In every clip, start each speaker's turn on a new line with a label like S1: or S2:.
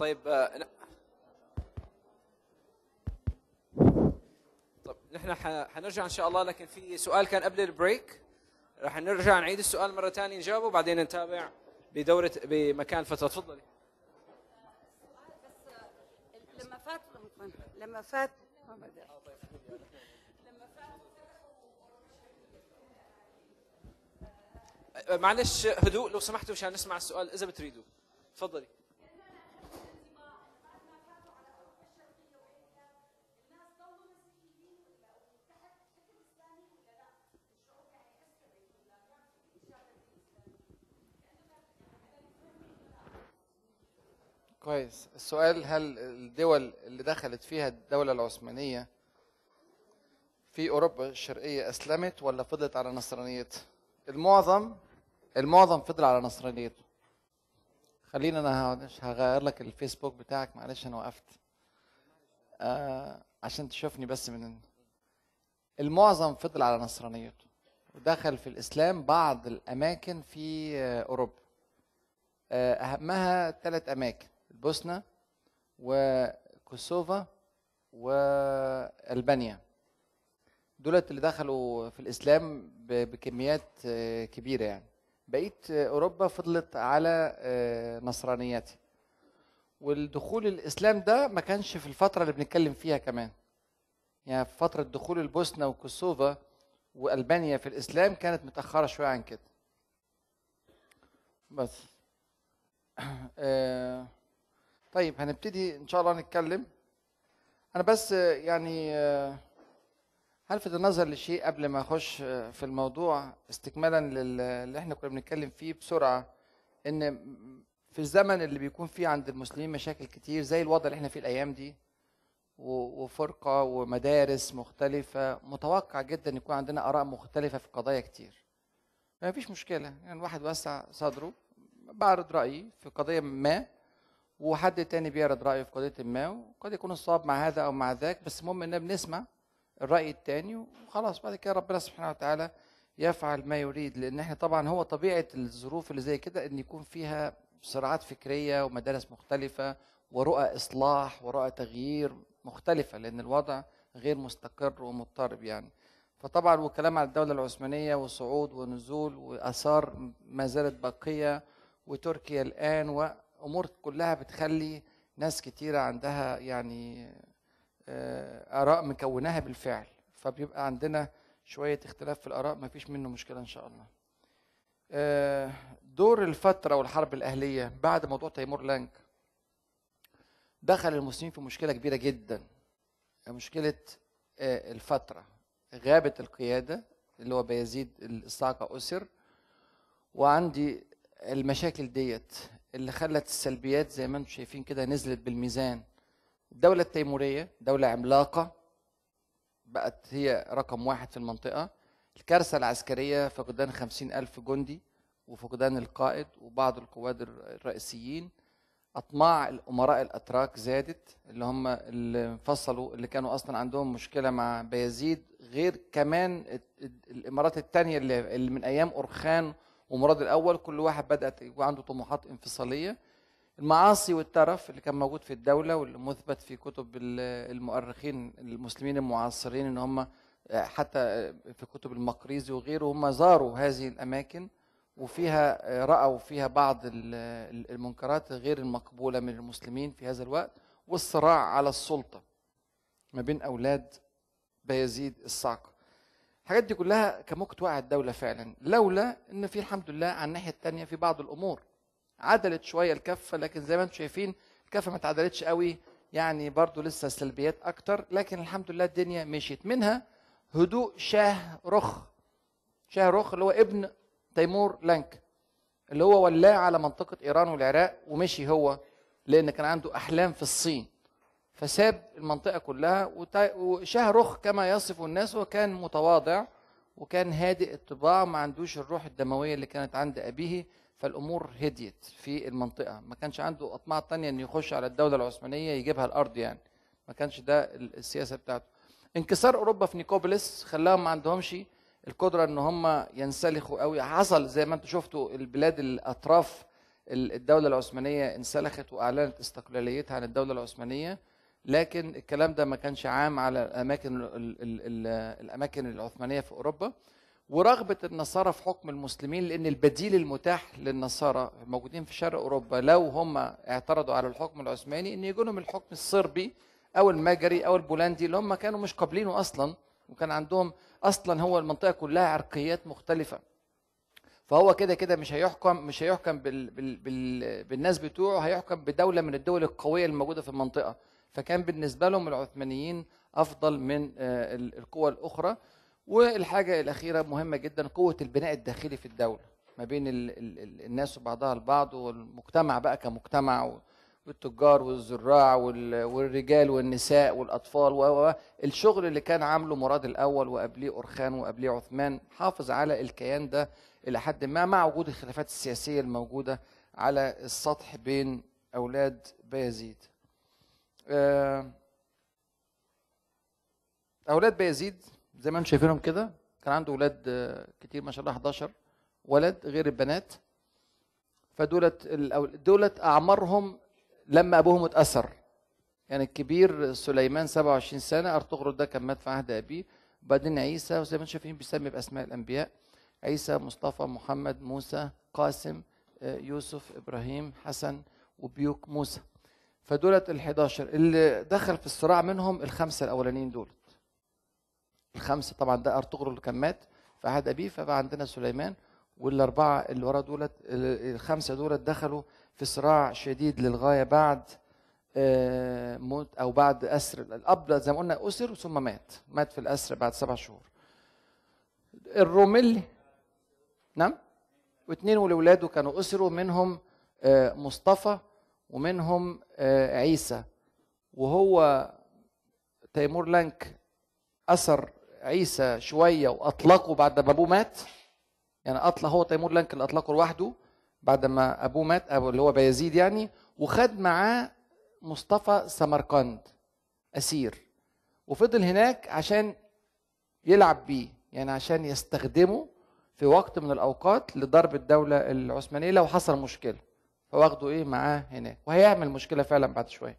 S1: طيب آه، طيب نحن حنرجع إن شاء الله لكن في سؤال كان قبل البريك. راح نرجع نعيد السؤال مرة ثانية نجاوبه وبعدين نتابع بدورة بمكان الفترة تفضلي.
S2: لما فات لما فات
S1: معلش هدوء لو سمحتوا مشان نسمع السؤال إذا بتريدوا. تفضلي.
S3: كويس. السؤال هل الدول اللي دخلت فيها الدولة العثمانية في أوروبا الشرقية أسلمت ولا فضلت على نصرانيتها؟ المعظم المعظم فضل على نصرانيته خلينا أنا هغير لك الفيسبوك بتاعك معلش أنا وقفت. آه عشان تشوفني بس من المعظم فضل على نصرانيته. ودخل في الإسلام بعض الأماكن في آه، أوروبا. آه، أهمها ثلاث أماكن. البوسنة وكوسوفا وألبانيا. دولت اللي دخلوا في الإسلام بكميات آه، كبيرة يعني. بقية آه، أوروبا فضلت على آه، نصرانيتها والدخول الإسلام ده ما كانش في الفترة اللي بنتكلم فيها كمان. يعني في فترة دخول البوسنة وكوسوفا وألبانيا في الإسلام كانت متأخرة شوية عن كده. بس. آه، طيب هنبتدي إن شاء الله نتكلم. أنا بس يعني هلفت النظر لشيء قبل ما أخش في الموضوع استكمالا للي إحنا كنا بنتكلم فيه بسرعة إن في الزمن اللي بيكون فيه عند المسلمين مشاكل كتير زي الوضع اللي إحنا فيه الأيام دي وفرقة ومدارس مختلفة متوقع جدا يكون عندنا آراء مختلفة في قضايا كتير. ما فيش مشكلة يعني الواحد وسع صدره. بعرض رأيي في قضية ما. وحد تاني بيعرض رايه في قضية ما وقد يكون الصواب مع هذا أو مع ذاك بس المهم اننا بنسمع الرأي التاني وخلاص. بعد كده ربنا سبحانه وتعالى يفعل ما يريد لأن إحنا طبعا هو طبيعة الظروف اللي زي كده إن يكون فيها صراعات فكرية ومدارس مختلفة ورؤى إصلاح ورؤى تغيير مختلفة لأن الوضع غير مستقر ومضطرب يعني. فطبعا والكلام على الدولة العثمانية وصعود ونزول وآثار ما زالت باقية وتركيا الآن وامور كلها بتخلي ناس كتيرة عندها يعني آه، آراء مكوناها بالفعل فبيبقى عندنا شوية اختلاف في الآراء ما فيش منه مشكلة إن شاء الله. آه، دور الفترة والحرب الأهلية بعد موضوع تيمور لانك دخل المسلمين في مشكلة كبيرة جدا مشكلة آه، الفترة غابت القيادة اللي هو بيزيد الصعقه اسر وعندي المشاكل ديت. اللي خلت السلبيات زي ما أنتم شايفين كده نزلت بالميزان. الدولة التيمورية دولة عملاقة بقت هي رقم واحد في المنطقة. الكارثة العسكرية فقدان خمسين ألف جندي وفقدان القائد وبعض القواد الرئيسيين. أطماع الأمراء الأتراك زادت اللي هم اللي انفصلوا اللي كانوا أصلا عندهم مشكلة مع بيزيد غير كمان ال- ال- الإمارات التانية اللي من أيام أرخان ومراد الأول كل واحد بدأت يبقى عنده طموحات انفصالية. المعاصي والترف اللي كان موجود في الدولة واللي مثبت في كتب ال- المؤرخين المسلمين المعاصرين إن هم حتى في كتب المقريزي وغيره هم زاروا هذه الأماكن وفيها رأوا فيها بعض ال- المنكرات غير المقبولة من المسلمين في هذا الوقت والصراع على السلطة ما بين أولاد بيزيد الصعقة. الحاجات دي كلها كان ممكن توقع الدولة فعلا. لولا إن في الحمد لله على الناحية التانية في بعض الأمور عدلت شوية الكفة لكن زي ما أنتم شايفين الكفة ما اتعدلتش قوي يعني برضو لسه سلبيات أكتر. لكن الحمد لله الدنيا مشيت. منها هدوء شاه رخ شاه رخ اللي هو ابن تيمور لانك اللي هو ولاه على منطقة إيران والعراق ومشي هو لأن كان عنده أحلام في الصين. فساب المنطقة كلها وتا- وشاه رخ كما يصف الناس وكان متواضع وكان هادئ الطباع ما عندوش الروح الدموية اللي كانت عند أبيه فالأمور هديت في المنطقة. ما كانش عنده أطماع تانية إنه يخش على الدولة العثمانية يجيبها الأرض يعني. ما كانش ده ال- السياسة بتاعته. انكسار أوروبا في نيكوبوليس خلاهم ما عندهمش القدرة إن هم ينسلخوا قوي حصل زي ما أنتم شفتوا البلاد الأطراف ال- الدولة العثمانية انسلخت وأعلنت استقلاليتها عن الدولة العثمانية. لكن الكلام ده ما كانش عام على الأماكن ال- ال- ال- الأماكن العثمانية في أوروبا. ورغبة النصارى في حكم المسلمين لأن البديل المتاح للنصارى الموجودين في شرق أوروبا لو هم اعترضوا على الحكم العثماني إن يجوا لهم الحكم الصربي أو المجري أو البولندي اللي هم كانوا مش قابلينه أصلا وكان عندهم أصلا هو المنطقة كلها عرقيات مختلفة. فهو كده كده مش هيحكم مش هيحكم بال بال بال بالناس بتوعه هيحكم بدولة من الدول القوية الموجودة في المنطقة. فكان بالنسبة لهم العثمانيين أفضل من آه، ال- القوى الأخرى. والحاجة الأخيرة مهمة جدا قوة البناء الداخلي في الدولة ما بين ال ال ال الناس وبعضها البعض والمجتمع بقى كمجتمع والتجار والزراع وال- والرجال والنساء والأطفال و و- الشغل اللي كان عامله مراد الأول وقبليه أرخان وقبليه عثمان حافظ على الكيان ده إلى حد ما مع وجود الخلافات السياسية الموجودة على السطح بين أولاد بايزيد آه، أولاد بايزيد زي ما أنتم شايفينهم كده كان عنده أولاد آه، كتير ما شاء الله 11 ولد غير البنات. فدولت دولت أعمارهم لما أبوهم اتأثر. يعني الكبير سليمان 27 سنة أرطغرل ده كان مات في عهد أبيه. وبعدين عيسى وزي ما أنتم شايفين بيسمي بأسماء الأنبياء. عيسى مصطفى محمد موسى قاسم آه، يوسف إبراهيم حسن وبيوك موسى. فدولت ال 11 اللي دخل في الصراع منهم الخمسة الأولانيين دولت. الخمسة طبعا ده أرطغرل اللي كان مات في عهد أبيه فبقى عندنا سليمان والأربعة اللي ورا دولت ال- الخمسة دولت دخلوا في صراع شديد للغاية بعد آه، موت أو بعد أسر الأب زي ما قلنا أسر ثم مات. مات في الأسر بعد سبع شهور. الروميلي نعم؟ واثنين ولاولاده كانوا أسروا منهم آه، مصطفى ومنهم آه، عيسى. وهو تيمور لانك أسر عيسى شوية وأطلقه بعد ما أبوه مات. يعني أطلق هو تيمور لانك اللي أطلقه لوحده بعد ما أبوه مات أبو اللي هو بايزيد يعني. وخد معاه مصطفى سمرقند أسير. وفضل هناك عشان يلعب بيه يعني عشان يستخدمه في وقت من الأوقات لضرب الدولة العثمانية لو حصل مشكلة. فواخده إيه معاه هناك. وهيعمل مشكلة فعلا بعد شوية.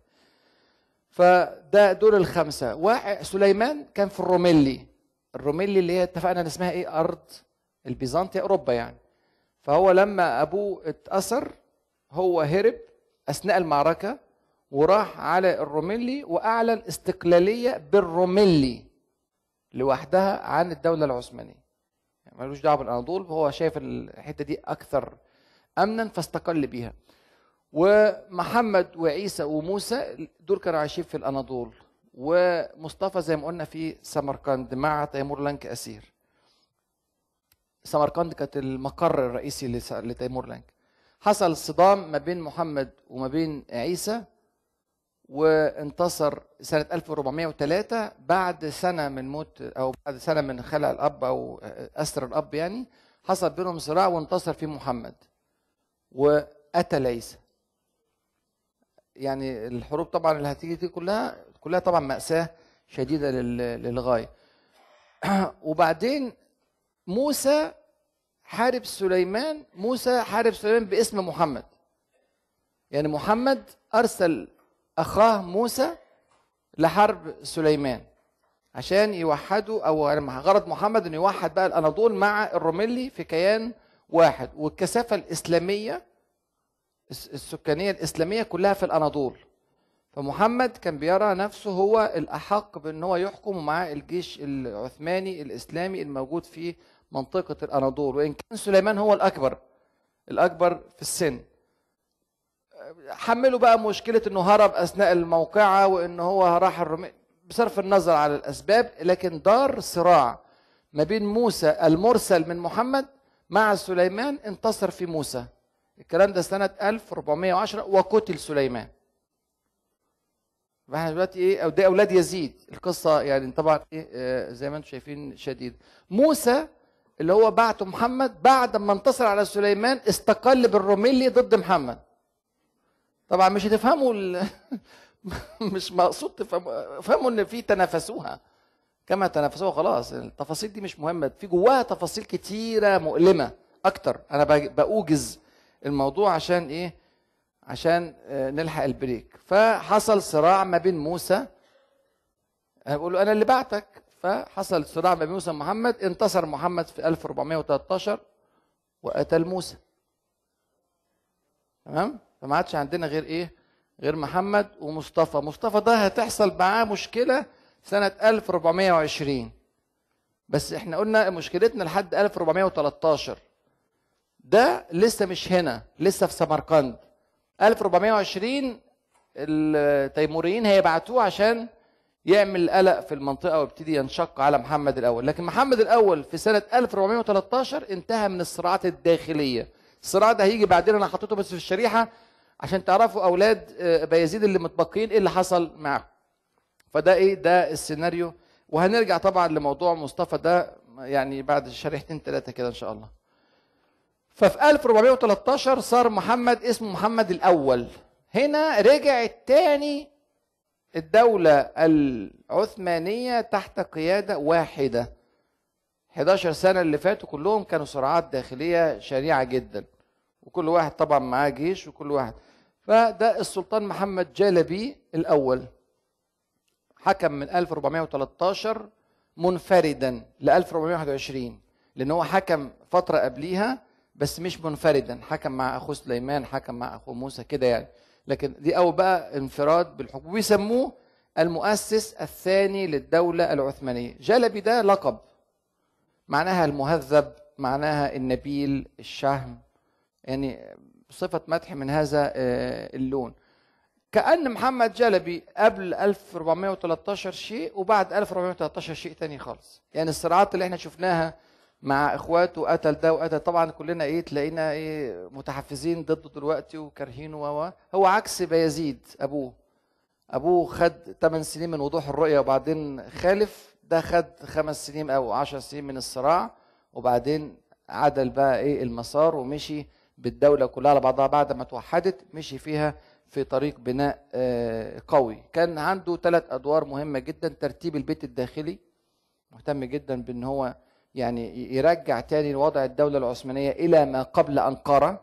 S3: فده دول الخمسة. واحد سليمان كان في الروميلي. الروميلي اللي هي اتفقنا إن اسمها إيه؟ أرض البيزنطية أوروبا يعني. فهو لما أبوه اتأثر هو هرب أثناء المعركة وراح على الروميلي وأعلن استقلالية بالروميلي لوحدها عن الدولة العثمانية. يعني ملوش دعوة بالأناضول هو شايف الحتة دي أكثر امنا فاستقل بيها ومحمد وعيسى وموسى دول كانوا عايشين في الأناضول. ومصطفى زي ما قلنا في سمرقند مع تيمور لانك أسير. سمرقند كانت المقر الرئيسي لتيمور لانك حصل صدام ما بين محمد وما بين عيسى وانتصر سنة 1403 بعد سنة من موت أو بعد سنة من خلع الأب أو أسر الأب يعني حصل بينهم صراع وانتصر فيه محمد. وقتل عيسى يعني الحروب طبعا اللي هتيجي دي كلها كلها طبعا مأساة شديدة لل- للغاية. وبعدين موسى حارب سليمان موسى حارب سليمان باسم محمد. يعني محمد أرسل أخاه موسى لحرب سليمان عشان يوحدوا أو غرض محمد أنه يوحد بقى الأناضول مع الروميلي في كيان واحد. والكثافة الإسلامية الس- السكانية الإسلامية كلها في الأناضول. فمحمد كان بيرى نفسه هو الأحق بأن هو يحكم مع الجيش العثماني الإسلامي الموجود في منطقة الأناضول. وإن كان سليمان هو الأكبر الأكبر في السن. حملوا بقى مشكلة أنه هرب أثناء الموقعة وأنه هو راح الرومي بصرف النظر على الأسباب لكن دار صراع ما بين موسى المرسل من محمد مع سليمان انتصر في موسى. الكلام ده سنة 1410 وقتل سليمان. فاحنا دلوقتي إيه ده أولاد يزيد. القصة يعني طبعا إيه آه، زي ما أنتم شايفين شديد. موسى اللي هو بعته محمد بعد ما انتصر على سليمان استقل بالروميلي ضد محمد. طبعا مش هتفهموا ال... مش مقصود تفهموا فهموا إن في تنافسوها. كما تنافسوها خلاص التفاصيل دي مش مهمة. في جواها تفاصيل كتيرة مؤلمة أكتر. أنا بأوجز الموضوع عشان إيه؟ عشان آه، نلحق البريك. فحصل صراع ما بين موسى. بقول له أنا اللي بعتك. فحصل صراع ما بين موسى ومحمد. انتصر محمد في 1413 وقتل موسى. تمام؟ فما عادش عندنا غير إيه؟ غير محمد ومصطفى. مصطفى ده هتحصل معاه مشكلة سنة 1420 بس إحنا قلنا مشكلتنا لحد 1413 ده لسه مش هنا لسه في سمرقند. 1420 التيموريين هيبعتوه عشان يعمل قلق في المنطقة ويبتدي ينشق على محمد الأول. لكن محمد الأول في سنة 1413 انتهى من الصراعات الداخلية. الصراع ده هيجي بعدين أنا حطيته بس في الشريحة عشان تعرفوا أولاد آه، بايزيد اللي متبقيين إيه اللي حصل معاهم. فده إيه؟ ده السيناريو. وهنرجع طبعا لموضوع مصطفى ده يعني بعد شريحتين ثلاثة كده إن شاء الله. ففي 1413 صار محمد اسمه محمد الأول. هنا رجع الثاني الدولة العثمانية تحت قيادة واحدة. 11 سنة اللي فاتوا كلهم كانوا صراعات داخلية شريعة جدا. وكل واحد طبعا معاه جيش وكل واحد. فده السلطان محمد جالبي الأول. حكم من 1413 منفردا ل 1421 لأن هو حكم فترة قبليها بس مش منفردا. حكم مع أخوه سليمان حكم مع أخوه موسى كده يعني. لكن دي أول بقى انفراد بالحكم. وبيسموه المؤسس الثاني للدولة العثمانية. جلبي ده لقب. معناها المهذب معناها النبيل الشهم. يعني صفة مدح من هذا آه، اللون. كأن محمد جلبي قبل 1413 شيء وبعد 1413 شيء تاني خالص. يعني الصراعات اللي إحنا شفناها مع إخواته قتل ده وقتل طبعا كلنا إيه تلاقينا إيه متحفزين ضده دلوقتي وكارهينه و هو عكس بايزيد أبوه. أبوه خد 8 سنين من وضوح الرؤية وبعدين خالف ده خد خمس سنين أو 10 سنين من الصراع وبعدين عدل بقى إيه المسار ومشي بالدولة كلها على بعضها. بعد ما توحدت مشي فيها في طريق بناء آه، قوي. كان عنده ثلاث أدوار مهمة جدا ترتيب البيت الداخلي. مهتم جدا بإن هو يعني يرجع تاني وضع الدولة العثمانية إلى ما قبل أنقرة.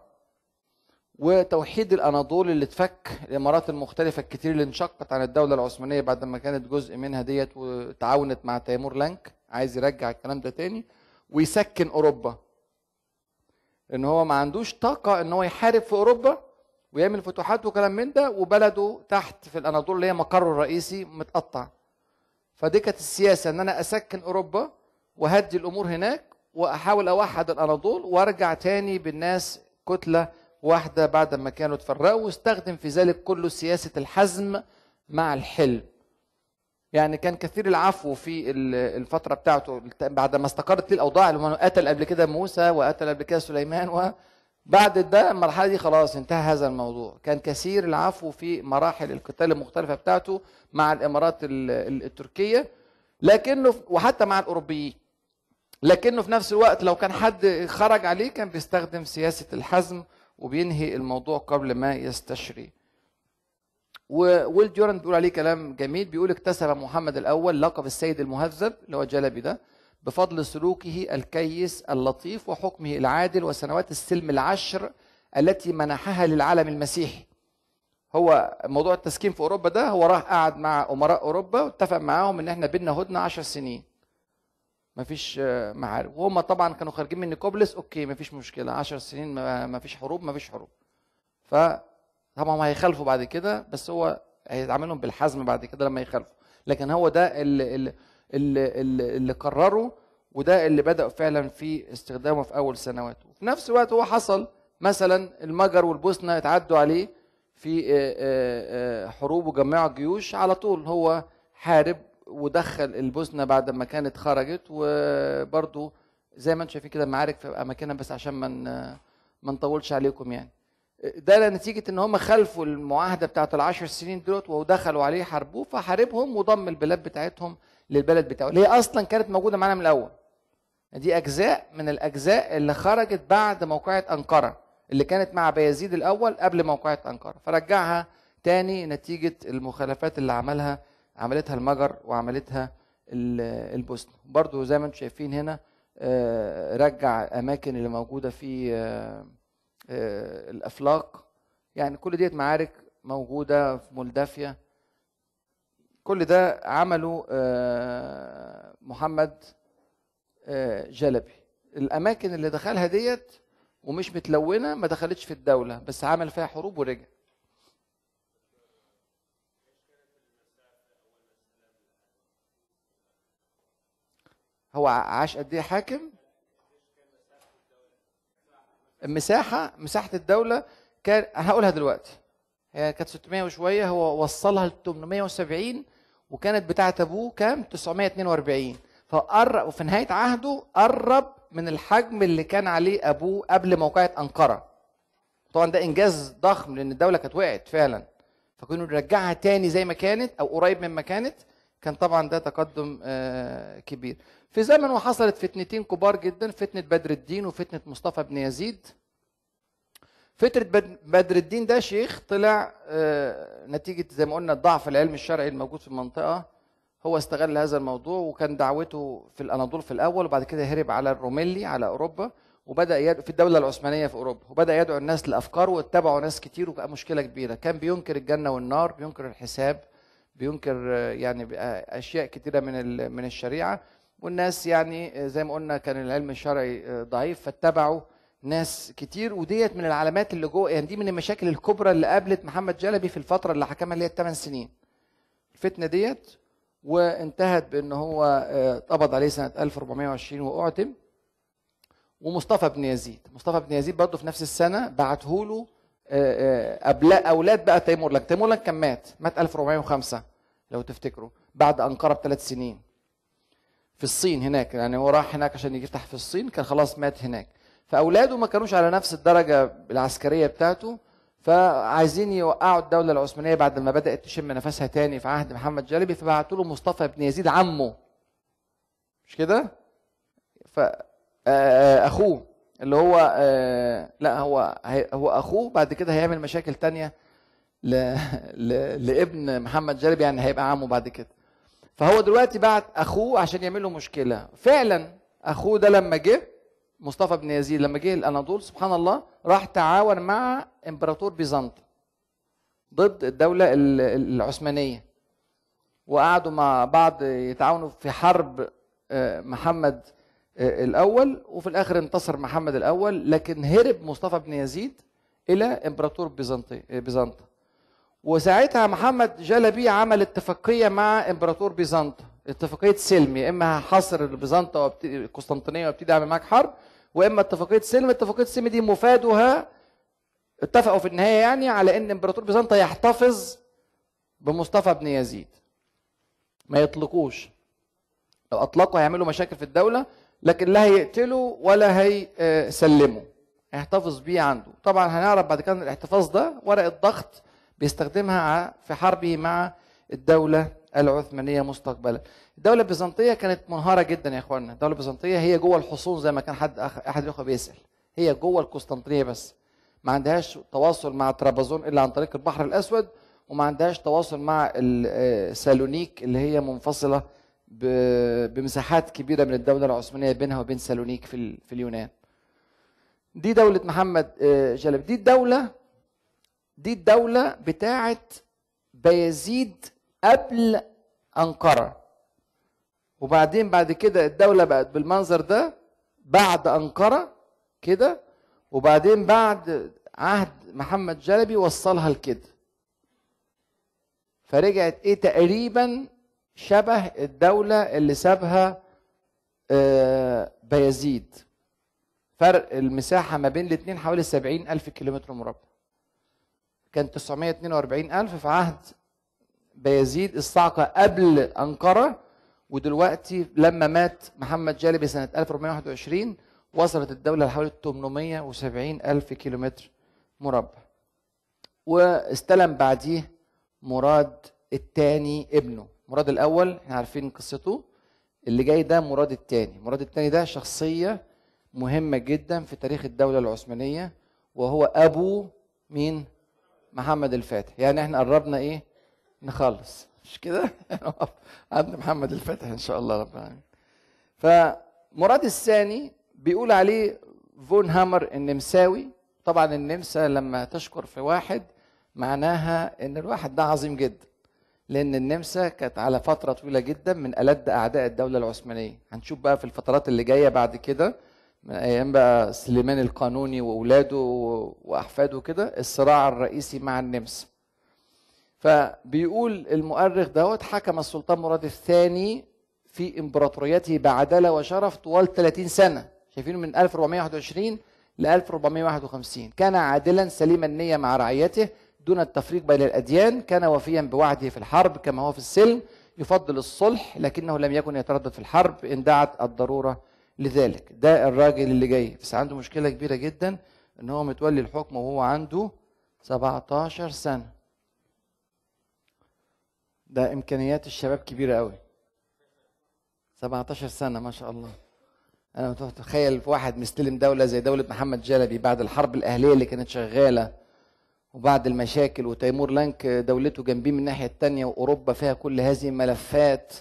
S3: وتوحيد الأناضول اللي اتفك الإمارات المختلفة الكتير اللي انشقت عن الدولة العثمانية بعد ما كانت جزء منها ديت وتعاونت مع تيمور لانك عايز يرجع الكلام ده تاني ويسكن أوروبا. لأن هو ما عندوش طاقة إن هو يحارب في أوروبا ويعمل فتوحات وكلام من ده وبلده تحت في الأناضول اللي هي مقره الرئيسي متقطع. فدي كانت السياسة إن أنا أسكن أوروبا وهدي الأمور هناك وأحاول أوحد الأناضول وأرجع تاني بالناس كتلة واحدة بعد ما كانوا اتفرقوا واستخدم في ذلك كله سياسة الحزم مع الحلم. يعني كان كثير العفو في ال- الفترة بتاعته بعد ما استقرت الأوضاع اللي قتل قبل كده موسى وقتل قبل كده سليمان وبعد ده المرحلة دي خلاص انتهى هذا الموضوع. كان كثير العفو في مراحل القتال المختلفة بتاعته مع الإمارات ال- ال- التركية لكنه وحتى مع الأوروبيين. لكنه في نفس الوقت لو كان حد خرج عليه كان بيستخدم سياسة الحزم وبينهي الموضوع قبل ما يستشري. وويل جوران بيقول عليه كلام جميل بيقول اكتسب محمد الأول لقب السيد المهذب اللي هو جلبي ده بفضل سلوكه الكيس اللطيف وحكمه العادل وسنوات السلم العشر التي منحها للعالم المسيحي. هو موضوع التسكين في أوروبا ده هو راح قعد مع أمراء أوروبا واتفق معاهم إن إحنا بينا هدنة 10 سنين. مفيش معارك وهم طبعا كانوا خارجين من نيكوبلس okay مفيش مشكلة. 10 سنين مفيش حروب مفيش حروب. ف طبعا هيخالفوا بعد كده بس هو هيتعاملهم بالحزم بعد كده لما يخالفوا. لكن هو ده اللي, اللي, اللي, قرره وده اللي بدأ فعلا في استخدامه في أول سنواته. وفي نفس الوقت هو حصل مثلا المجر والبوسنة اتعدوا عليه في آه، آه، آه، حروب وجمعوا جيوش على طول. هو حارب ودخل البوسنة بعد ما كانت خرجت وبرضه زي ما أنتم شايفين كده معارك في أماكنها بس عشان ما ما نطولش عليكم يعني. ده نتيجة إن هم خلفوا المعاهدة بتاعت العشر سنين دولت ودخلوا عليه حاربوه فحاربهم وضم البلاد بتاعتهم للبلد بتاعه. اللي هي أصلا كانت موجودة معانا من الأول؟ دي أجزاء من الأجزاء اللي خرجت بعد موقعة أنقرة اللي كانت مع بايزيد الأول قبل موقعة أنقرة. فرجعها تاني نتيجة المخالفات اللي عملها عملتها المجر وعملتها ال- البوسنة برضو زي ما أنتم شايفين هنا آه، رجع أماكن اللي موجودة في آه، آه، الأفلاق. يعني كل ديت معارك موجودة في مولدافيا. كل ده عمله آه، محمد آه، جلبي. الأماكن اللي دخلها ديت ومش متلونة ما دخلتش في الدولة بس عمل فيها حروب ورجع. هو عاش قد إيه حاكم؟ المساحه مساحة الدولة كان هقولها دلوقتي. هي كانت 600 وشوية هو وصلها ل 870 وكانت بتاعة أبوه كام؟ 942 فقرب وفي نهاية عهده قرب من الحجم اللي كان عليه أبوه قبل موقعة أنقرة. طبعا ده إنجاز ضخم لأن الدولة كانت وقعت فعلا. فكانوا نرجعها تاني زي ما كانت أو قريب مما كانت كان طبعا ده تقدم آه، كبير. في زمن وحصلت فتنتين كبار جدا فتنة بدر الدين وفتنة مصطفى بن يزيد. فترة بد- بدر الدين ده شيخ طلع آه، نتيجة زي ما قلنا ضعف العلم الشرعي الموجود في المنطقة هو استغل هذا الموضوع وكان دعوته في الأناضول في الأول وبعد كده هرب على الروميلي على أوروبا وبدأ يدعو في الدولة العثمانية في أوروبا وبدأ يدعو الناس لأفكاره واتبعوا ناس كتير وكان مشكلة كبيرة. كان بينكر الجنة والنار بينكر الحساب بينكر آه، يعني بقى أشياء كتيرة من من الشريعة والناس يعني آه، زي ما قلنا كان العلم الشرعي ضعيف فاتبعوا ناس كتير وديت من العلامات اللي جوه يعني دي من المشاكل الكبرى اللي قابلت محمد جلبي في الفترة اللي حكمها اللي هي الثمان سنين. الفتنة ديت وانتهت بأن هو آه، اتقبض عليه سنة 1420 واعدم ومصطفى بن يزيد مصطفى بن يزيد برضه في نفس السنة بعته له أبلا أولاد بقى تيمور لانك. تيمور لانك كان مات مات 1405 لو تفتكروا بعد انقره بثلاث سنين. في الصين هناك يعني هو راح هناك عشان يفتح في الصين كان خلاص مات هناك. فأولاده ما كانوش على نفس الدرجة العسكرية بتاعته فعايزين يوقعوا الدولة العثمانية بعد ما بدأت تشم نفسها تاني في عهد محمد جلبي فبعتوا له مصطفى بن يزيد عمه. مش كده؟ ف آه، أخوه اللي هو آه، لا هو هو أخوه بعد كده هيعمل مشاكل تانية ل... ل... لابن محمد جلبي يعني هيبقى عمه بعد كده. فهو دلوقتي بعت أخوه عشان يعمل له مشكلة. فعلا أخوه ده لما جه مصطفى بن يزيد لما جه الأناضول سبحان الله راح تعاون مع إمبراطور بيزنطة ضد الدولة ال- العثمانية. وقعدوا مع بعض يتعاونوا في حرب آه، محمد آه، الأول وفي الآخر انتصر محمد الأول لكن هرب مصطفى بن يزيد إلى إمبراطور بيزنطي آه، بيزنطة وساعتها محمد جلبي عمل اتفاقية مع إمبراطور بيزنطة اتفاقية سلم يا اما هحاصر بيزنطة وابتدي القسطنطينيه وابتدي أعمل معاك حرب وإما اتفاقية سلم اتفاقية سلم دي مفادها اتفقوا في النهاية يعني على إن إمبراطور بيزنطة يحتفظ بمصطفى بن يزيد. ما يطلقوش. لو أطلقوا هيعملوا مشاكل في الدولة لكن لا هيقتلوا ولا هيسلموا. هيحتفظ بيه عنده. طبعا هنعرف بعد كده الاحتفاظ ده ورقة ضغط بيستخدمها في حربه مع الدولة العثمانية مستقبلا. الدولة البيزنطية كانت منهاره جدا يا اخوانا الدولة البيزنطية هي جوه الحصون زي ما كان حد أخ... أحد الاخوه بيسأل. هي جوه القسطنطينية بس. ما عندهاش تواصل مع طرابزون إلا عن طريق البحر الأسود وما عندهاش تواصل مع آه، سالونيك اللي هي منفصلة ب- بمساحات كبيرة من الدولة العثمانية بينها وبين سالونيك في ال- في اليونان. دي دولة محمد آه، جلب. دي الدولة دي الدولة بتاعت بايزيد قبل انقره وبعدين بعد كده الدولة بقت بالمنظر ده بعد انقره كده. وبعدين بعد عهد محمد جلبي وصلها لكده. فرجعت إيه تقريبا شبه الدولة اللي سابها آه، بايزيد فرق المساحة ما بين الاثنين حوالي 70 ألف كيلومتر مربع. كان 942 ألف في عهد بايزيد الصعقة قبل أنقرة ودلوقتي لما مات محمد جالبي سنة 1421 وصلت الدولة لحوالي 870 ألف كيلومتر مربع. واستلم بعديه مراد الثاني ابنه. مراد الأول إحنا عارفين قصته. اللي جاي ده مراد الثاني مراد الثاني ده شخصية مهمة جدا في تاريخ الدولة العثمانية وهو أبو مين؟ محمد الفاتح. يعني إحنا قربنا إيه؟ نخلص. مش كده؟ عند محمد الفاتح إن شاء الله رب العالمين. فمراد الثاني بيقول عليه فون هامر النمساوي. طبعا النمسا لما تشكر في واحد معناها إن الواحد ده عظيم جدا لأن النمسا كانت على فترة طويلة جدا من ألد أعداء الدولة العثمانية. هنشوف بقى في الفترات اللي جاية بعد كده من أيام بقى سليمان القانوني وأولاده وأحفاده كده الصراع الرئيسي مع النمسا. فبيقول المؤرخ دوت حكم السلطان مراد الثاني في إمبراطوريته بعدالة وشرف طوال 30 سنة. شايفينه من 1421 ل 1451 كان عادلا سليم النية مع رعيته دون التفريق بين الأديان كان وفيا بوعده في الحرب كما هو في السلم يفضل الصلح لكنه لم يكن يتردد في الحرب إن دعت الضرورة لذلك. ده الراجل اللي جاي. بس عنده مشكلة كبيرة جدا إن هو متولي الحكم وهو عنده 17 سنة. ده إمكانيات الشباب كبيرة قوي 17 سنة ما شاء الله. أنا متخيل واحد مستلم دولة زي دولة محمد جلبي بعد الحرب الأهلية اللي كانت شغالة وبعد المشاكل وتيمور لانك دولته جنبيه من الناحية الثانية وأوروبا فيها كل هذه الملفات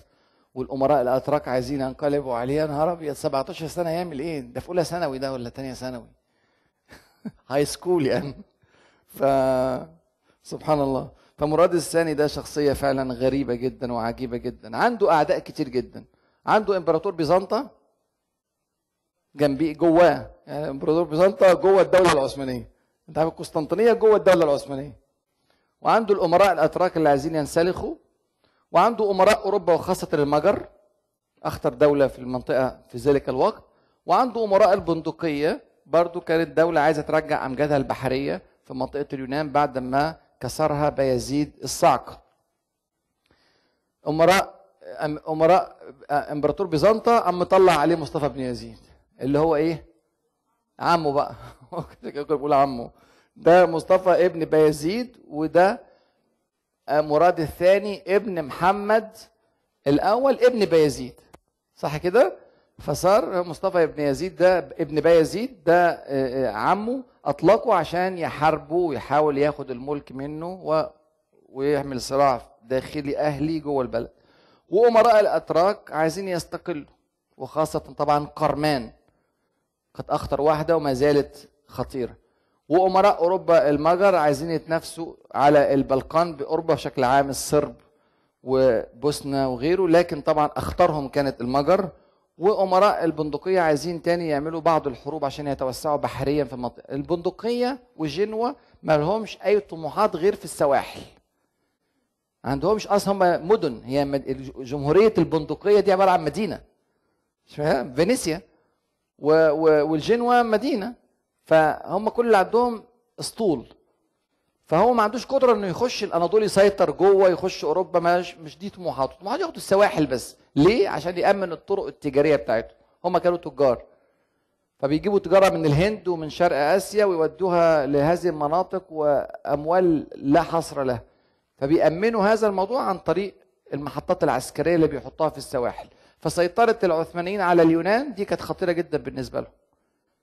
S3: والأمراء الأتراك عايزين ينقلبوا عليه يا نهار أبيض 17 سنة يعمل إيه؟ ده في أولى ثانوي ده ولا ثانية ثانوي؟ high school يعني ف سبحان الله. فمراد الثاني ده شخصية فعلا غريبة جدا وعجيبة جدا. عنده أعداء كتير جدا. عنده إمبراطور بيزنطة جنبيه جواه. يعني إمبراطور بيزنطة جوه الدولة العثمانية. أنت عارف القسطنطينية جوه الدولة العثمانية. وعنده الأمراء الأتراك اللي عايزين ينسلخوا. وعنده أمراء أوروبا وخاصة المجر. أخطر دولة في المنطقة في ذلك الوقت. وعنده أمراء البندقية. برضو كانت دولة عايزة ترجع أمجادها البحرية في منطقة اليونان بعد ما كسرها بايزيد الصعق امراء امراء إمبراطور بيزنطة قام مطلع عليه مصطفى بن يزيد اللي هو إيه؟ عمه بقى. بيقول عمه. ده مصطفى ابن بايزيد وده مراد الثاني ابن محمد الأول ابن بايزيد صح كده؟ فصار مصطفى ابن يزيد ده ابن بايزيد ده آه، آه، عمه اطلقه عشان يحاربه ويحاول ياخد الملك منه و... ويعمل صراع داخلي أهلي جوه البلد. وأمراء الأتراك عايزين يستقلوا وخاصة طبعا قرمان كانت أخطر واحدة وما زالت خطيرة. وأمراء أوروبا المجر عايزين يتنافسوا على البلقان بأوروبا بشكل عام الصرب وبوسنا وغيره لكن طبعا اخطرهم كانت المجر وأمراء البندقية عايزين تاني يعملوا بعض الحروب عشان يتوسعوا بحريا في المنطقة البندقية وجنوة ما لهمش أي طموحات غير في السواحل. عندهمش أصلا هم مدن. هي جمهورية البندقية دي عبارة عن مدينة. مش فاهم؟ فينيسيا. و... و... والجنوة مدينة. فهم كل اللي عندهم اسطول. فهو ما عندوش قدرة إنه يخش الأناضول يسيطر جوه يخش أوروبا. مش مش دي طموحاته. طموحاته ياخدوا السواحل بس. ليه؟ عشان يأمن الطرق التجارية بتاعته. هم كانوا تجار. فبيجيبوا تجارة من الهند ومن شرق آسيا ويودوها لهذه المناطق وأموال لا حصر لها. فبيأمنوا هذا الموضوع عن طريق المحطات العسكرية اللي بيحطوها في السواحل. فسيطرة العثمانيين على اليونان دي كانت خطيرة جدا بالنسبة لهم.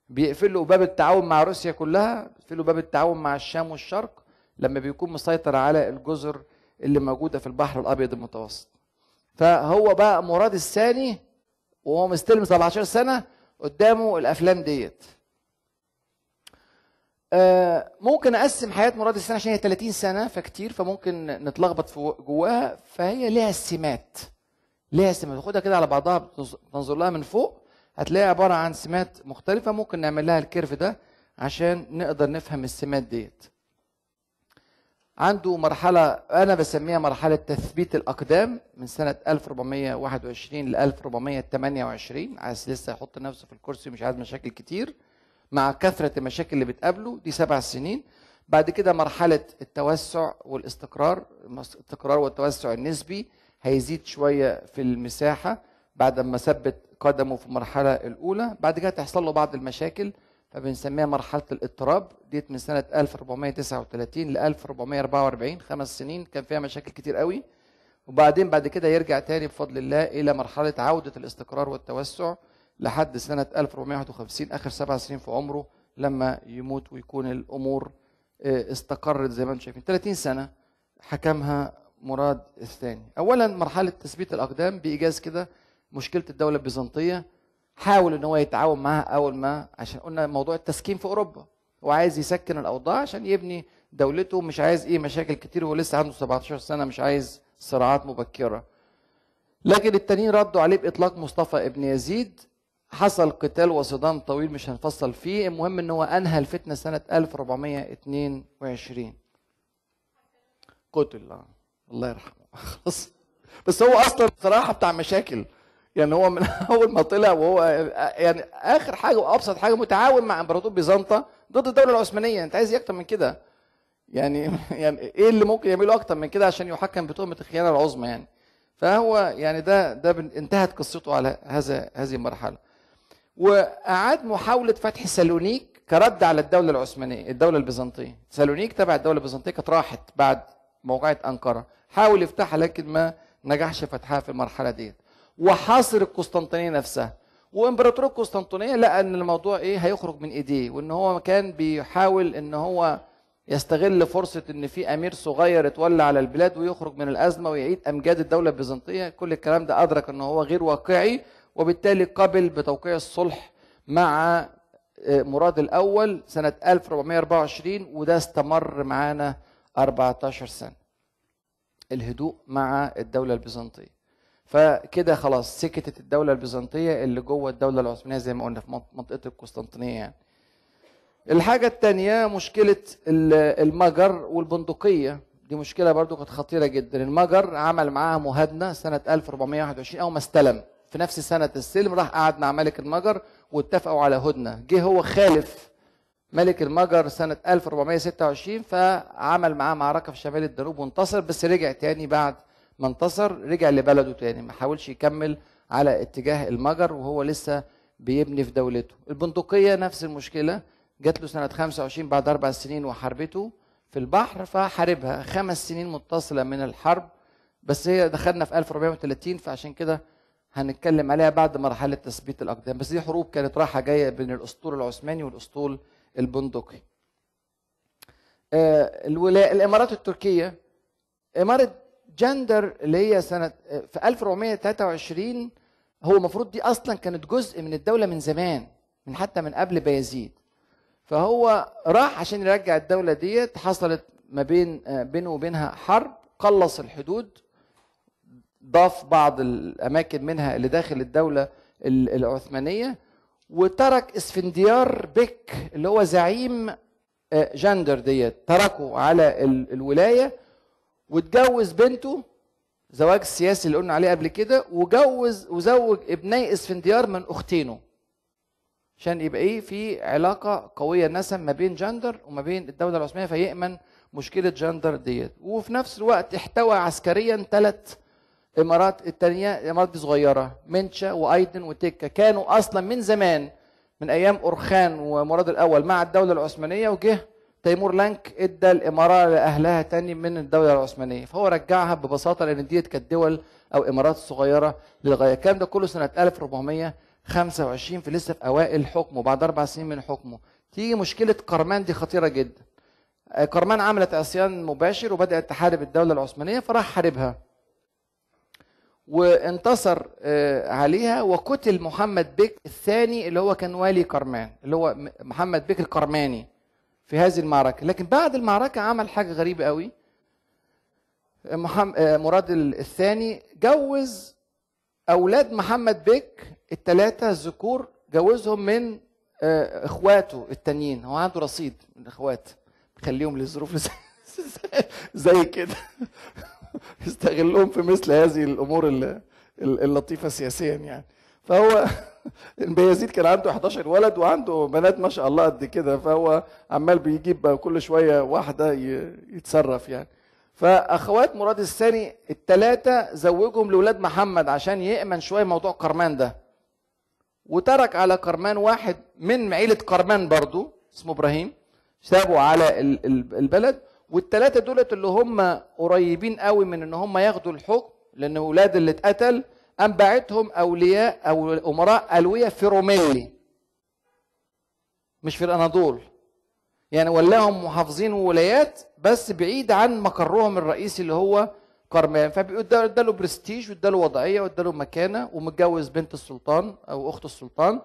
S3: بيقفلوا باب التعاون مع روسيا كلها بيقفلوا باب التعاون مع الشام والشرق لما بيكون مسيطر على الجزر اللي موجودة في البحر الأبيض المتوسط. فهو بقى مراد الثاني وهو مستلم 17 سنة قدامه الأفلام ديت. آه، ممكن أقسم حياة مراد الثاني عشان هي 30 سنة فكتير فممكن نتلخبط جواها. فهي ليها سمات ليها سمات. خدها كده على بعضها تنظر لها من فوق. هتلاقيها عبارة عن سمات مختلفة ممكن نعمل لها الكيرف ده عشان نقدر نفهم السمات ديت. عنده مرحلة أنا بسميها مرحلة تثبيت الأقدام من سنة 1421 ل 1428 عايز لسه يحط نفسه في الكرسي مش عايز مشاكل كتير. مع كثرة المشاكل اللي بتقابله دي سبع سنين. بعد كده مرحلة التوسع والاستقرار. الاستقرار والتوسع النسبي هيزيد شوية في المساحة بعد ما ثبت قدمه في المرحلة الأولى. بعد كده تحصل له بعض المشاكل فبنسميها مرحلة الاضطراب. ديت من سنة 1439 ل 1444 خمس سنين. كان فيها مشاكل كتير قوي. وبعدين بعد كده يرجع تاني بفضل الله إلى مرحلة عودة الاستقرار والتوسع لحد سنة 1451 آخر سبع سنين في عمره لما يموت ويكون الأمور آه، استقرت زي ما أنتم شايفين. 30 سنة حكمها مراد الثاني. أولا مرحلة تثبيت الأقدام بإيجاز كده مشكلة الدولة البيزنطية. حاول إن هو يتعاون معاها أول ما عشان قلنا موضوع التسكين في أوروبا. هو عايز يسكن الأوضاع عشان يبني دولته مش عايز إيه مشاكل كتير وهو لسه عنده 17 سنة مش عايز صراعات مبكرة. لكن التانيين ردوا عليه بإطلاق مصطفى ابن يزيد. حصل قتال وصدام طويل مش هنفصل فيه. المهم إن هو أنهى الفتنة سنة 1422 قتل. الله يرحمه. خلاص بس هو أصلا بصراحه بتاع مشاكل. يعني هو من أول ما طلع وهو يعني آخر حاجة وأبسط حاجة متعاون مع إمبراطور بيزنطة ضد الدولة العثمانية. أنت عايز إيه أكتر من كده. يعني يعني إيه اللي ممكن يعمله أكتر من كده عشان يحكم بتهمة الخيانة العظمى يعني؟ فهو يعني ده ده انتهت قصته على هذا هذه المرحلة. وأعاد محاولة فتح سالونيك كرد على الدولة العثمانية الدولة البيزنطية. سالونيك تبع الدولة البيزنطية كانت راحت بعد موقعة أنقرة. حاول يفتحها لكن ما نجحش فتحها في المرحلة ديت. وحاصر القسطنطينية نفسها وإمبراطور القسطنطينية لقى إن الموضوع إيه هيخرج من إيديه وإن هو كان بيحاول إن هو يستغل فرصة إن في أمير صغير اتولى على البلاد ويخرج من الأزمة ويعيد أمجاد الدولة البيزنطية، كل الكلام ده أدرك إن هو غير واقعي وبالتالي قبل بتوقيع الصلح مع آه، مراد الأول سنة 1424 وده استمر معانا 14 سنة. الهدوء مع الدولة البيزنطية. فكده خلاص سكتت الدولة البيزنطية اللي جوه الدولة العثمانية زي ما قلنا في منط- منطقة القسطنطينية يعني. الحاجة التانية مشكلة ال- المجر والبندقية. دي مشكلة برضو كانت خطيرة جدا. المجر عمل معاها مهادنة سنة 1421 أول ما استلم. في نفس سنة السلم راح قعد مع ملك المجر واتفقوا على هدنة. جه هو خالف ملك المجر سنة 1426 فعمل معاه معركة في شمال الدانوب وانتصر بس رجع تاني بعد ما انتصر رجع لبلده تاني ما حاولش يكمل على اتجاه المجر وهو لسه بيبني في دولته. البندقية نفس المشكلة جات له سنة 25 بعد أربع سنين وحاربته في البحر فحاربها. خمس سنين متصلة من الحرب بس هي دخلنا في 1430 فعشان كده هنتكلم عليها بعد مرحلة تثبيت الأقدام. بس دي حروب كانت رايحة جاية بين الأسطول العثماني والأسطول البندقي. آه، الولا... الإمارات التركية إمارة جندر اللي هي سنة آه، في 1423 هو المفروض دي أصلا كانت جزء من الدولة من زمان من حتى من قبل بايزيد فهو راح عشان يرجع الدولة ديت حصلت ما بين آه، بينه وبينها حرب قلص الحدود ضاف بعض الأماكن منها اللي داخل الدولة ال- العثمانية وترك اسفنديار بك اللي هو زعيم آه، جندر ديت تركه على ال- الولاية. واتجوز بنته زواج السياسي اللي قلنا عليه قبل كده وجوز وزوج ابني اسفنديار من أختينه. عشان يبقى إيه؟ في علاقة قوية نسم ما بين جندر وما بين الدولة العثمانية فيأمن مشكلة جندر ديت. وفي نفس الوقت احتوى عسكريا ثلاث إمارات التانية الامارات دي صغيرة منشا وأيدن وتكا كانوا أصلا من زمان من أيام أورخان ومراد الأول مع الدولة العثمانية وجه تيمور لانك إدى الإمارة لأهلها تاني من الدولة العثمانية فهو رجعها ببساطة لأن ديت كانت دول أو إمارات صغيرة للغاية. الكلام ده كله سنة 1425 في لسه في أوائل حكمه بعد أربع سنين من حكمه. تيجي مشكلة قرمان دي خطيرة جدا. قرمان عملت عصيان مباشر وبدأت تحارب الدولة العثمانية فراح حاربها. وانتصر آه، عليها وقتل محمد بك الثاني اللي هو كان والي كرمان اللي هو محمد بك الكرماني في هذه المعركة. لكن بعد المعركة عمل حاجة غريبة قوي. آه، مراد ال- الثاني جوز أولاد محمد بك الثلاثة الذكور جوزهم من آه، إخواته التانيين. هو عنده رصيد من الإخوات خليهم للظروف زي- كده. يستغلهم في مثل هذه الأمور ال- ال- اللطيفة سياسيا يعني. فهو بايزيد كان عنده 11 ولد وعنده بنات ما شاء الله قد كده فهو عمال بيجيب كل شوية واحدة يتصرف يعني. فأخوات مراد الثاني الثلاثه زوجهم لاولاد محمد عشان يأمن شوية موضوع كرمان ده. وترك على كرمان واحد من عيلة كرمان برضو اسمه إبراهيم سابوا على ال- ال- البلد. والثلاثه دولت اللي هم قريبين قوي من إن هم ياخدوا الحكم لأن أولاد اللي اتقتل قام باعتهم أولياء أو أمراء ألوية في روميلي مش في الأناضول. يعني ولاهم محافظين وولايات بس بعيد عن مقرهم الرئيسي اللي هو كرمان فاداله برستيج واداله وضعية واداله مكانة ومتجوز بنت السلطان أو أخت السلطان.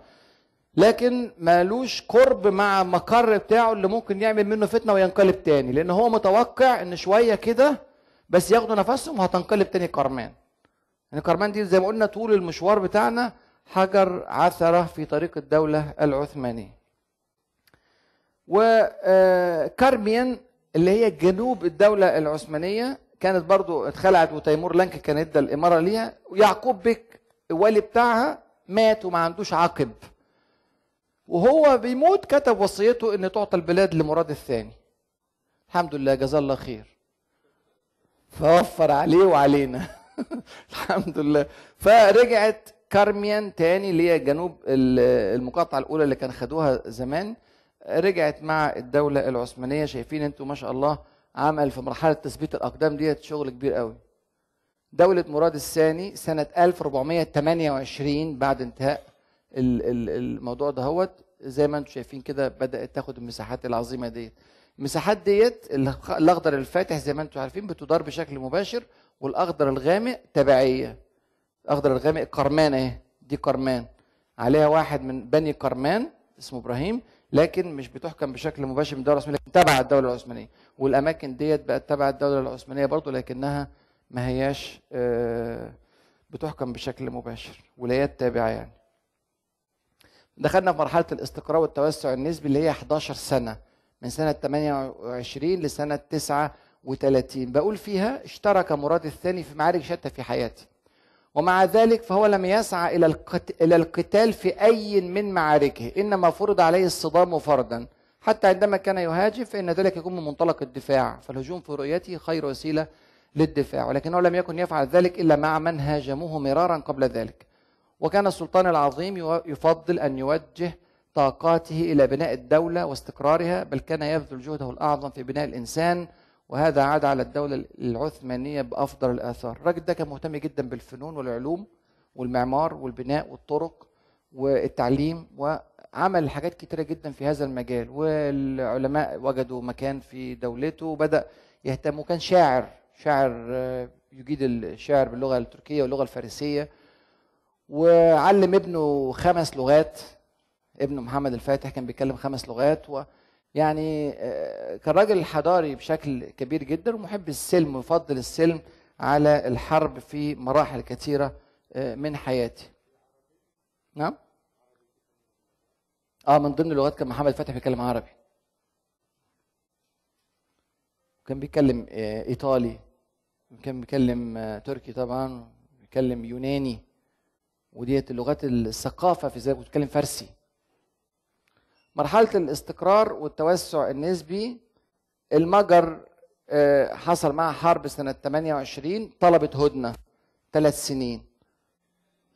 S3: لكن مالوش قرب مع مقر بتاعه اللي ممكن يعمل منه فتنة وينقلب تاني. لأن هو متوقع إن شوية كده بس ياخدوا نفسهم وهتنقلب تاني كرمان يعني كرمان دي زي ما قلنا طول المشوار بتاعنا حجر عثرة في طريق الدولة العثمانية. وكارميان اللي هي جنوب الدولة العثمانية كانت برضو اتخلعت وتيمور لانك كان ادى الإمارة ليها ويعقوب بك الوالي بتاعها مات وما عندوش عقب. وهو بيموت كتب وصيته إن تعطى البلاد لمراد الثاني. الحمد لله جزاه الله خير. فوفر عليه وعلينا. الحمد لله. فرجعت كارميان تاني اللي هي جنوب ال- المقاطعة الأولى اللي كان خدوها زمان. رجعت مع الدولة العثمانية. شايفين أنتوا ما شاء الله عمل في مرحلة تثبيت الأقدام ديت شغل كبير قوي. دولة مراد الثاني سنة 1428 بعد انتهاء ال- ال- الموضوع دهوت. زي ما أنتم شايفين كده بدأت تاخد المساحات العظيمة ديت. المساحات ديت الأخضر الفاتح زي ما أنتم عارفين بتدار بشكل مباشر. والأخضر الغامق تبعية. الأخضر الغامق قرمان أهي دي قرمان عليها واحد من بني قرمان اسمه إبراهيم لكن مش بتحكم بشكل مباشر من الدولة العثمانية تبع الدولة العثمانية. والأماكن ديت بقت تبع الدولة العثمانية برضو لكنها ما هياش آه، بتحكم بشكل مباشر ولايات تابعة يعني. دخلنا في مرحلة الاستقرار والتوسع النسبي اللي هي 11 سنة من سنة 28 لسنة 39 بقول فيها اشترك مراد الثاني في معارك شتى في حياته ومع ذلك فهو لم يسعى القت- إلى القتال في أي من معاركه. إنما فرض عليه الصدام فرضا. حتى عندما كان يهاجم فإن ذلك يكون من منطلق الدفاع. فالهجوم في رؤيته خير وسيلة للدفاع. ولكنه لم يكن يفعل ذلك إلا مع من هاجموه مرارا قبل ذلك. وكان السلطان العظيم يفضل أن يوجه طاقاته إلى بناء الدولة واستقرارها بل كان يبذل جهده الأعظم في بناء الإنسان وهذا عاد على الدولة العثمانية بأفضل الآثار. الراجل ده كان مهتم جدا بالفنون والعلوم والمعمار والبناء والطرق والتعليم وعمل حاجات كتيرة جدا في هذا المجال. والعلماء وجدوا مكان في دولته وبدأ يهتم وكان شاعر شاعر آه، يجيد الشعر باللغة التركية واللغة الفارسية. وعلم ابنه خمس لغات. ابنه محمد الفاتح كان بيتكلم خمس لغات و يعني آه، كان راجل حضاري بشكل كبير جدا ومحب السلم ويفضل السلم على الحرب في مراحل كثيرة آه، من حياته. نعم؟ آه من ضمن اللغات كان محمد الفاتح بيتكلم عربي. كان بيتكلم آه، إيطالي. كان بيتكلم تركي طبعا. بيتكلم يوناني. وديت اللغات الثقافة في ذلك بيتكلم فارسي. مرحلة الاستقرار والتوسع النسبي المجر آه، حصل معها حرب سنة 28 طلبت هدنة ثلاث سنين.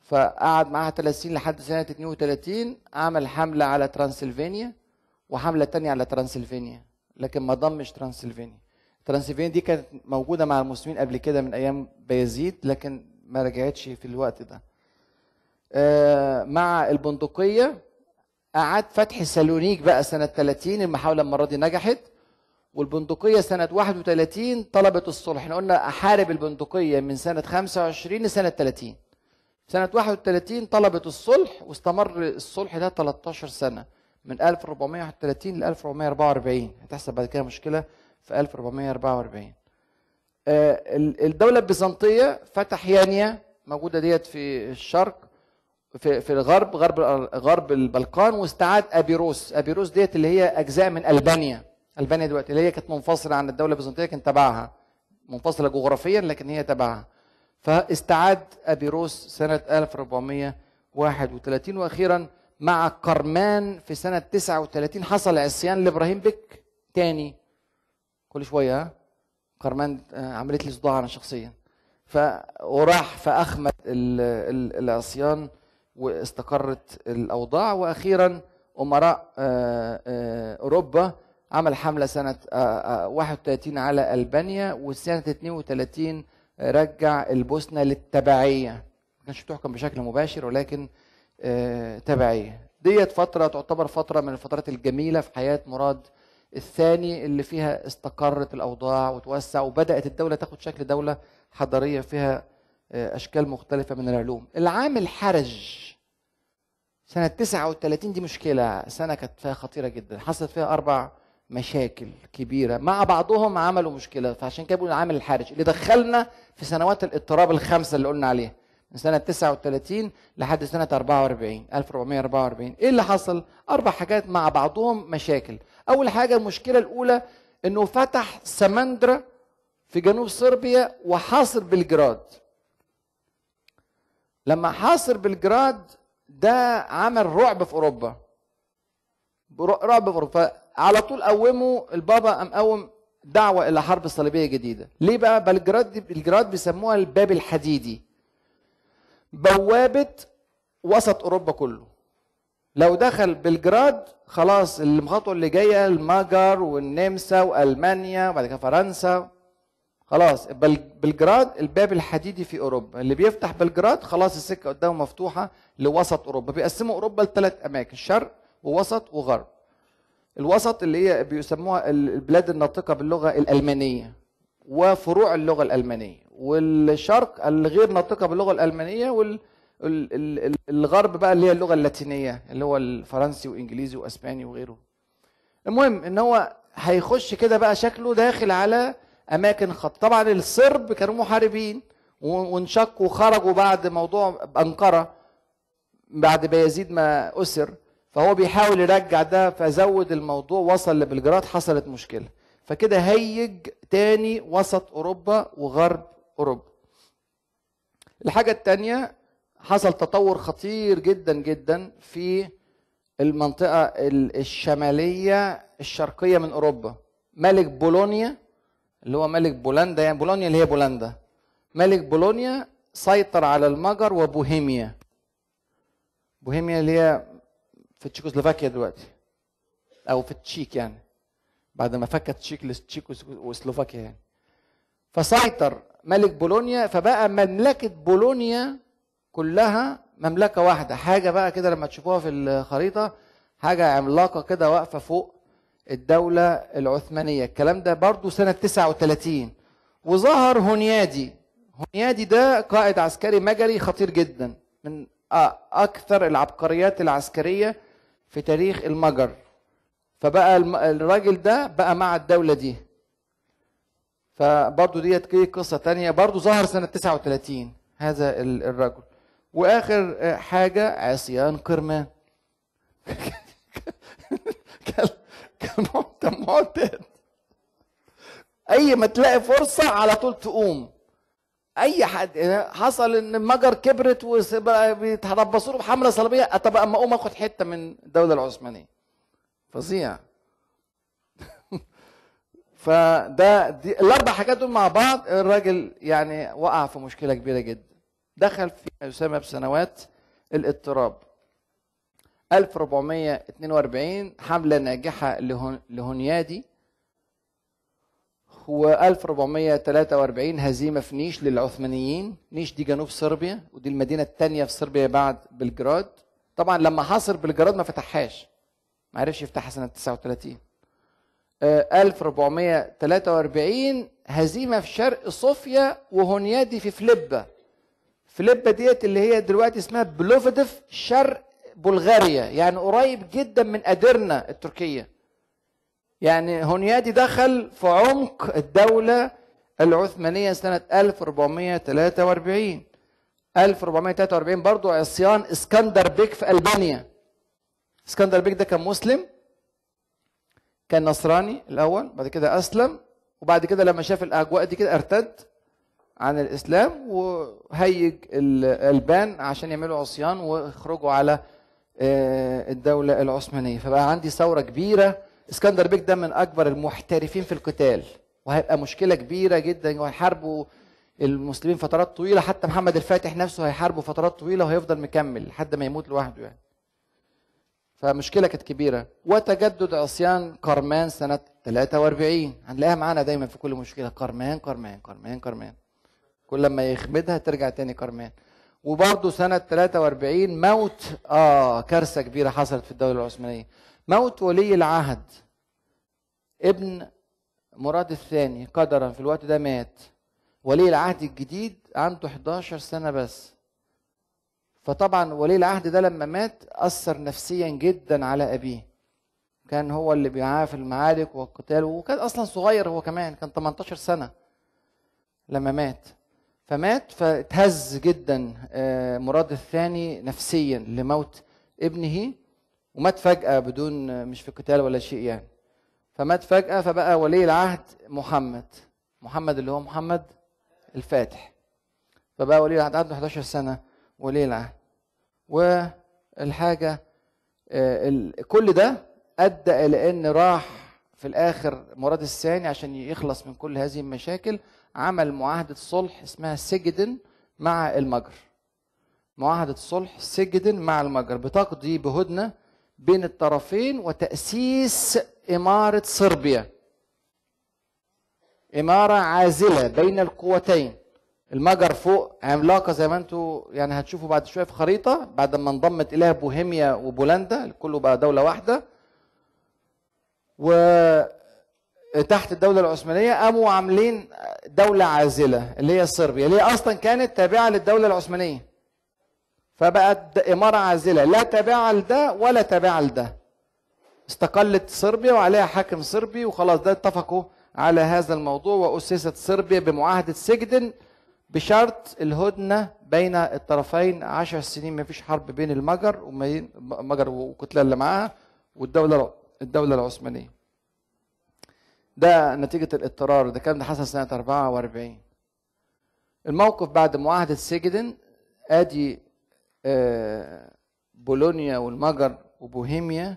S3: فقعد معاها ثلاث سنين لحد سنة 32 عمل حملة على ترانسلفانيا وحملة تانية على ترانسلفانيا لكن ما ضمش ترانسلفانيا. ترانسلفانيا دي كانت موجودة مع المسلمين قبل كده من أيام بايزيد لكن ما رجعتش في الوقت ده. آه، مع البندقية أعاد فتح سالونيك بقى سنة 30 المحاولة المرة دي نجحت. والبندقية سنة 31 طلبت الصلح إحنا قلنا أحارب البندقية من سنة 25 لسنة 30 سنة 31 طلبت الصلح واستمر الصلح ده 13 سنة من 1431 ل 1444 هتحصل بعد كده مشكلة في 1444 آه، ال- الدولة البيزنطية فتح يانيا موجودة ديت في الشرق. في في الغرب غرب غرب البلقان واستعاد أبيروس. أبيروس ديت اللي هي أجزاء من ألبانيا. ألبانيا دلوقتي اللي هي كانت منفصلة عن الدولة البيزنطية كان تبعها. منفصلة جغرافيا لكن هي تبعها. فاستعاد أبيروس سنة 1431 وأخيرا مع قرمان في سنة 39 حصل عصيان لإبراهيم بك تاني. كل شوية ها؟ قرمان آه، عملت لي صداع أنا شخصيا. ف وراح فاخمد ال- ال- العصيان واستقرت الأوضاع. وأخيرا أمراء آه، آه، أوروبا عمل حملة سنة آه، آه، 31 على ألبانيا وسنه 32 رجع البوسنة للتبعية. ما كانش بتحكم بشكل مباشر ولكن تبعية. ديت فترة تعتبر فترة من الفترات الجميلة في حياة مراد الثاني اللي فيها استقرت الأوضاع وتوسع وبدأت الدولة تاخد شكل دولة حضارية فيها أشكال مختلفة من العلوم. العام الحرج سنة 39 دي مشكلة. سنة كانت فيها خطيرة جدا. حصلت فيها أربع مشاكل كبيرة. مع بعضهم عملوا مشكلة. فعشان كده بيقولوا العامل الحرج. اللي دخلنا في سنوات الاضطراب الخمسة اللي قلنا عليها من سنة 39 لحد سنة 44 1444 إيه اللي حصل؟ أربع حاجات مع بعضهم مشاكل. أول حاجة المشكلة الأولى إنه فتح سمندرا في جنوب صربيا وحاصر بلجراد لما حاصر بلجراد ده عمل رعب في أوروبا. رعب في أوروبا. على طول قوموا البابا قام قوم دعوة إلى حرب صليبية جديدة. ليه بقى؟ بلجراد دي بلجراد بيسموها الباب الحديدي. بوابة وسط أوروبا كله. لو دخل بلجراد خلاص الخطوه اللي جاية المجر والنمسا وألمانيا وبعد كده فرنسا. خلاص بل- بلجراد الباب الحديدي في أوروبا. اللي بيفتح بلجراد خلاص السكة قدامه مفتوحة لوسط أوروبا. بيقسموا أوروبا لثلاث أماكن شرق ووسط وغرب. الوسط اللي هي بيسموها ال- البلاد الناطقة باللغة الألمانية وفروع اللغة الألمانية. والشرق الغير ناطقة باللغة الألمانية وال ال- ال- ال- الغرب بقى اللي هي اللغة اللاتينية اللي هو الفرنسي وإنجليزي وأسباني وغيره. المهم إن هو هيخش كده بقى شكله داخل على أماكن خط طبعا الصرب كانوا محاربين وانشقوا وخرجوا بعد موضوع أنقرة بعد بايزيد ما أسر فهو بيحاول يرجع ده فزود الموضوع وصل لبلجراد حصلت مشكلة. فكده هيج تاني وسط أوروبا وغرب أوروبا. الحاجة الثانية حصل تطور خطير جدا جدا في المنطقة ال- الشمالية الشرقية من أوروبا. ملك بولونيا اللي هو ملك بولندا يعني بولونيا اللي هي بولندا. ملك بولونيا سيطر على المجر وبوهيميا. بوهيميا اللي هي في تشيكوسلوفاكيا دلوقتي. أو في التشيك يعني. بعد ما فكت تشيك لتشيك وسلوفاكيا يعني. فسيطر ملك بولونيا فبقى مملكة بولونيا كلها مملكة واحدة. حاجة بقى كده لما تشوفوها في الخريطة حاجة عملاقة كده واقفة فوق. الدولة العثمانية. الكلام ده برضو سنة 39 وظهر هونيادي هونيادي ده قائد عسكري مجري خطير جدا من أكثر العبقريات العسكرية في تاريخ المجر. فبقى الراجل ده بقى مع الدولة دي. فبرضو ديت قصة تانية. برضو ظهر سنة 39 هذا ال- الرجل. وآخر آه، حاجة عصيان قرمان معت- معتاد اي ما تلاقي فرصة على طول تقوم. اي حد حصل ان المجر كبرت وبقى بيتربصوا له بحملة صليبية طب أما أقوم آخد حتة من الدولة العثمانية. فظيع. فده دي الأربع حاجات دول مع بعض الراجل يعني وقع في مشكلة كبيرة جدا. دخل في ما يسمى بسنوات الاضطراب. 1442 حملة ناجحة لهون- لهونيادي و 1443 هزيمة في نيش للعثمانيين. نيش دي جنوب صربيا ودي المدينة الثانية في صربيا بعد بلجراد طبعا لما حاصر بلجراد ما فتحهاش. ما عرفش يفتحها سنة 39 آه، 1443 هزيمة في شرق صوفيا وهونيادي في فليبا فليبا ديت اللي هي دلوقتي اسمها بلوفيدف شرق بلغاريا. يعني قريب جدا من ادرنا التركية. يعني هونيادي دخل في عمق الدولة العثمانية سنة 1443 1443 برضو عصيان إسكندر بيك في ألبانيا. إسكندر بيك ده كان مسلم كان نصراني الأول بعد كده أسلم وبعد كده لما شاف الأجواء دي كده ارتد عن الإسلام وهيج الألبان عشان يعملوا عصيان ويخرجوا على آه، الدولة العثمانية. فبقى عندي ثورة كبيرة. اسكندر بيك ده من أكبر المحترفين في القتال وهيبقى مشكلة كبيرة جدا وهيحاربوا المسلمين فترات طويلة. حتى محمد الفاتح نفسه هيحاربه فترات طويلة وهيفضل مكمل لحد ما يموت لوحده يعني. فمشكلة كانت كبيرة. وتجدد عصيان قرمان سنة 43 هنلاقيها معانا دايما في كل مشكلة. قرمان قرمان قرمان قرمان كل ما يخمدها ترجع تاني قرمان وبرضه سنة 43 موت آه كارثة كبيرة حصلت في الدولة العثمانية. موت ولي العهد ابن مراد الثاني قدرا في الوقت ده مات. ولي العهد الجديد عنده 11 سنة بس. فطبعا ولي العهد ده لما مات أثر نفسيا جدا على أبيه. كان هو اللي بيعاه في المعارك والقتال وكان أصلا صغير هو كمان كان 18 سنة لما مات. فمات فاتهز جدا آه، مراد الثاني نفسيا لموت ابنه ومات فجأة بدون مش في قتال ولا شيء يعني. فمات فجأة فبقى ولي العهد محمد محمد اللي هو محمد الفاتح. فبقى ولي العهد عنده 11 سنة ولي العهد. والحاجة آه، كل ده أدى إلى أن راح في الآخر مراد الثاني عشان يخلص من كل هذه المشاكل عمل معاهدة صلح اسمها سجدن مع المجر. معاهدة صلح سجدن مع المجر بتقضي بهدنة بين الطرفين وتأسيس إمارة صربيا. إمارة عازلة بين القوتين. المجر فوق عملاقة زي ما أنتوا يعني هتشوفوا بعد شوية في خريطة بعد ما انضمت إليها بوهيميا وبولندا كله بقى دولة واحدة. وتحت الدولة العثمانية قاموا عاملين دولة عازلة اللي هي صربيا اللي هي أصلا كانت تابعة للدولة العثمانية. فبقت إمارة عازلة لا تابعة لده ولا تابعة لده. استقلت صربيا وعليها حاكم صربي وخلاص ده اتفقوا على هذا الموضوع وأسست صربيا بمعاهدة سجدن بشرط الهدنة بين الطرفين عشر سنين. ما فيش حرب بين المجر المجر والكتلة اللي معاها والدولة الدولة العثمانية. ده نتيجة الاضطرار ده كان ده حصل سنة 44 الموقف بعد معاهدة سجدن آدي آه، بولونيا والمجر وبوهيميا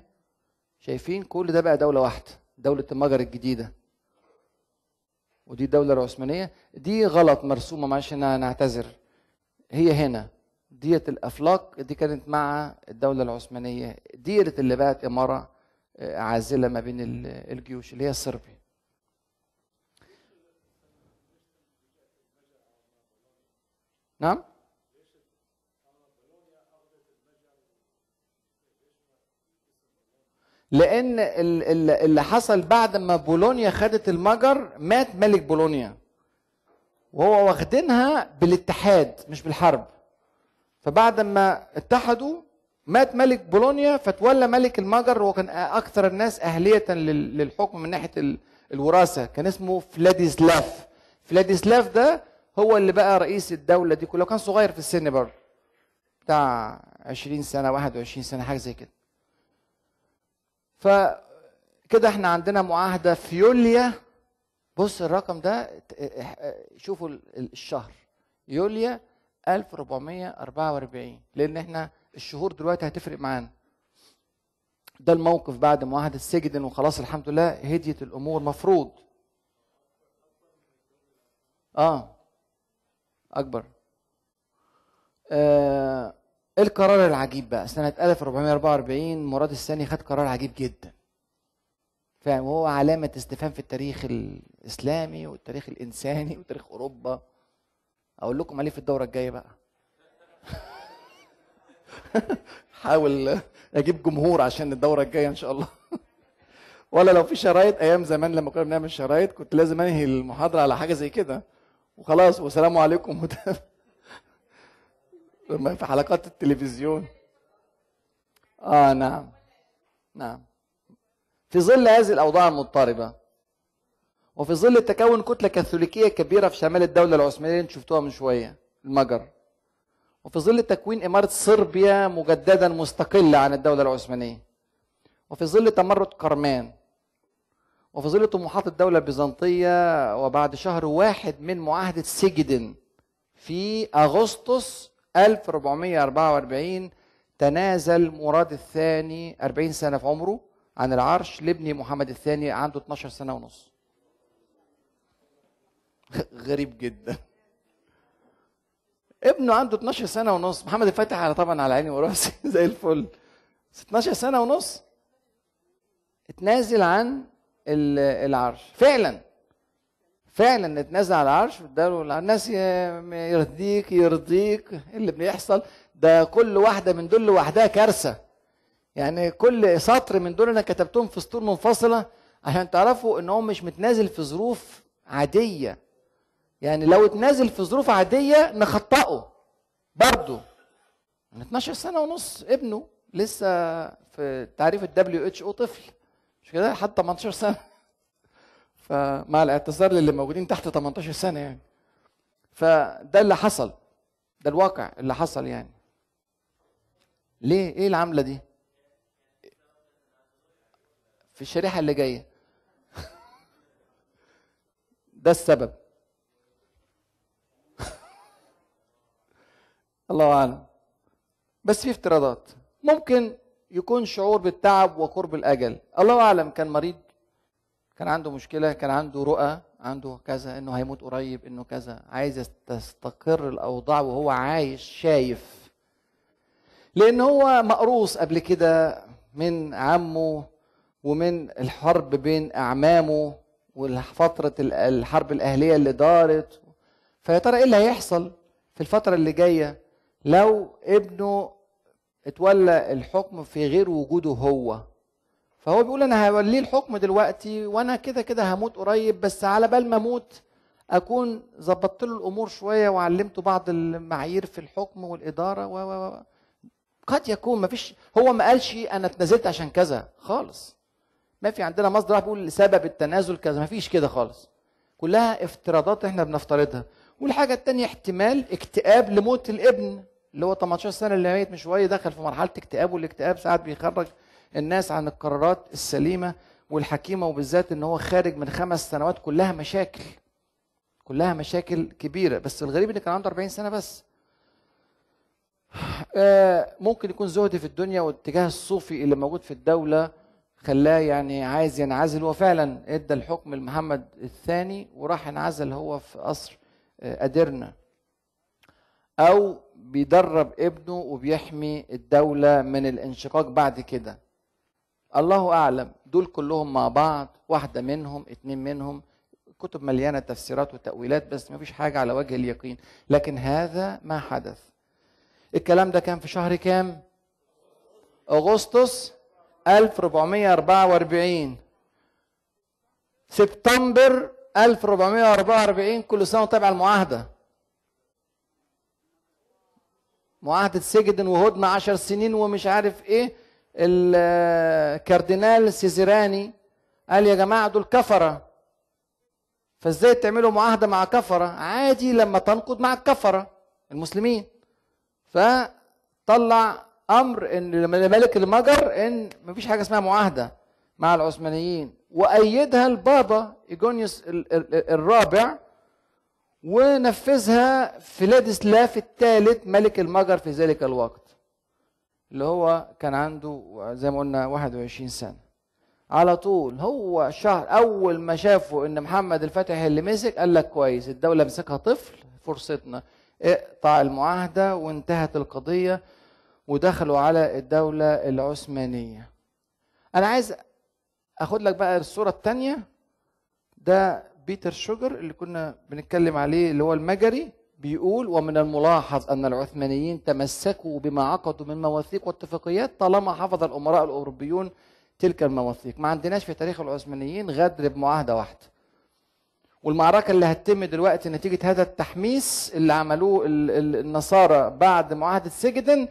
S3: شايفين كل ده بقى دولة واحدة دولة المجر الجديدة. ودي الدولة العثمانية. دي غلط مرسومة معلش أنا نعتذر. هي هنا. ديت الافلاق دي كانت مع الدولة العثمانية. ديت اللي بقت إمارة عازلة ما بين ال- الجيوش اللي هي صربيا نعم؟ لأن ال- ال- اللي حصل بعد ما بولونيا خدت المجر مات ملك بولونيا. وهو واخدينها بالاتحاد مش بالحرب. فبعد ما اتحدوا مات ملك بولونيا فتولى ملك المجر وهو كان أكثر الناس أهلية لل- للحكم من ناحية ال- الوراثة. كان اسمه فلاديسلاف. فلاديسلاف ده هو اللي بقى رئيس الدولة دي كلها. كان صغير في السن برضه بتاع 20 سنة 21 سنة حاجة زي كده. فكده إحنا عندنا معاهدة في يوليا بص الرقم ده شوفوا ال- الشهر. يوليا 1444 لأن إحنا الشهور دلوقتي هتفرق معانا. ده الموقف بعد معاهده سجدن وخلاص الحمد لله هديت الأمور مفروض. آه. أكبر. آه القرار العجيب بقى سنة 1444 مراد الثاني خد قرار عجيب جدا. فاهم؟ وهو علامة استفهام في التاريخ الإسلامي والتاريخ الإنساني وتاريخ أوروبا. أقول لكم عليه في الدورة الجاية بقى. حاول أجيب جمهور عشان الدورة الجاية إن شاء الله. ولا لو في شرايط أيام زمان لما كنا بنعمل شرايط كنت لازم أنهي المحاضرة على حاجة زي كده. وخلاص والسلام عليكم. لما في حلقات التلفزيون. آه نعم. نعم. في ظل هذه الأوضاع المضطربة وفي ظل تكون كتلة كاثوليكية كبيرة في شمال الدولة العثمانية اللي شفتوها من شوية المجر. وفي ظل تكوين إمارة صربيا مجددا مستقلة عن الدولة العثمانية. وفي ظل تمرد قرمان وفي ظل طموحات الدولة البيزنطية وبعد شهر واحد من معاهدة سجدن في أغسطس 1444 تنازل مراد الثاني 40 سنة في عمره عن العرش لابن محمد الثاني عنده 12 سنة ونص. غريب جدا. ابنه عنده 12 سنة ونص. محمد الفاتح على طبعا على عيني وراسي. زي الفل. بس 12 سنة ونص. اتنازل عن ال- العرش. فعلا. فعلا اتنازل على العرش. واداله الناس يرضيك يرضيك. إيه اللي بيحصل؟ ده كل واحدة من دول لوحدها كارثة. يعني كل سطر من دول أنا كتبتهم في سطور منفصلة عشان تعرفوا إن هو مش متنازل في ظروف عادية. يعني لو اتنازل في ظروف عادية نخطئه برضه من 12 سنة ونص ابنه لسه في تعريف اتش أو طفل. مش كده؟ لحد 18 سنة. فمع الاعتذار للي موجودين تحت 18 سنة يعني. فده اللي حصل. ده الواقع اللي حصل يعني. ليه؟ إيه العملة دي؟ في الشريحة اللي جاية. ده السبب. الله أعلم. بس في افتراضات. ممكن يكون شعور بالتعب وقرب الأجل. الله أعلم كان مريض كان عنده مشكلة كان عنده رؤى عنده كذا إنه هيموت قريب إنه كذا. عايز تستقر الأوضاع وهو عايش شايف. لأن هو مقروص قبل كده من عمه ومن الحرب بين أعمامه وفتره الحرب الأهلية اللي دارت. فيا ترى إيه اللي هيحصل في الفترة اللي جاية؟ لو ابنه اتولى الحكم في غير وجوده هو فهو بيقول أنا هوليه الحكم دلوقتي وأنا كده كده هموت قريب بس على بال ما أموت أكون ظبطت له الأمور شوية وعلمته بعض المعايير في الحكم والإدارة و و قد يكون ما فيش هو ما قالش أنا اتنازلت عشان كذا خالص. ما في عندنا مصدر بيقول سبب التنازل كذا ما فيش كده خالص. كلها افتراضات إحنا بنفترضها. والحاجة الثانية احتمال اكتئاب لموت الابن. اللي هو 18 سنة اللي ميت من شوية دخل في مرحلة اكتئاب والاكتئاب ساعات بيخرج الناس عن القرارات السليمة والحكيمة وبالذات إن هو خارج من خمس سنوات كلها مشاكل كلها مشاكل كبيرة. بس الغريب إن كان عنده 40 سنة بس. ممكن يكون زهد في الدنيا والاتجاه الصوفي اللي موجود في الدولة خلاه يعني عايز ينعزل. هو فعلا إدى الحكم لمحمد الثاني وراح انعزل هو في قصر ادرنا أو بيدرب ابنه وبيحمي الدولة من الانشقاق بعد كده. الله أعلم دول كلهم مع بعض واحدة منهم اتنين منهم كتب مليانة تفسيرات وتأويلات بس ما فيش حاجة على وجه اليقين. لكن هذا ما حدث. الكلام ده كان في شهر كام؟ أغسطس 1444 سبتمبر 1444 كل سنة تابع المعاهدة. معاهدة سجدن وهدنة عشر سنين ومش عارف إيه الكاردينال سيزيراني قال يا جماعة دول كفرة. فإزاي تعملوا معاهدة مع كفرة؟ عادي لما تنقض مع الكفرة المسلمين. فطلع أمر إن لملك المجر إن مفيش حاجة اسمها معاهدة مع العثمانيين. وأيدها البابا إيجونيوس الرابع ونفذها فيلادسلاف الثالث ملك المجر في ذلك الوقت اللي هو كان عنده زي ما قلنا 21 سنة. على طول هو شهر أول ما شافوا إن محمد الفاتح اللي مسك قال لك كويس الدولة مسكها طفل فرصتنا اقطع المعاهدة وانتهت القضية ودخلوا على الدولة العثمانية. أنا عايز أخد لك بقى الصورة الثانية ده بيتر شوجر اللي كنا بنتكلم عليه اللي هو المجري بيقول ومن الملاحظ أن العثمانيين تمسكوا بما عقدوا من مواثيق واتفاقيات طالما حفظ الأمراء الأوروبيون تلك المواثيق. ما عندناش في تاريخ العثمانيين غدر بمعاهدة واحدة. والمعركة اللي هتتم دلوقتي نتيجة هذا التحميس اللي عملوه النصارى بعد معاهدة سجدن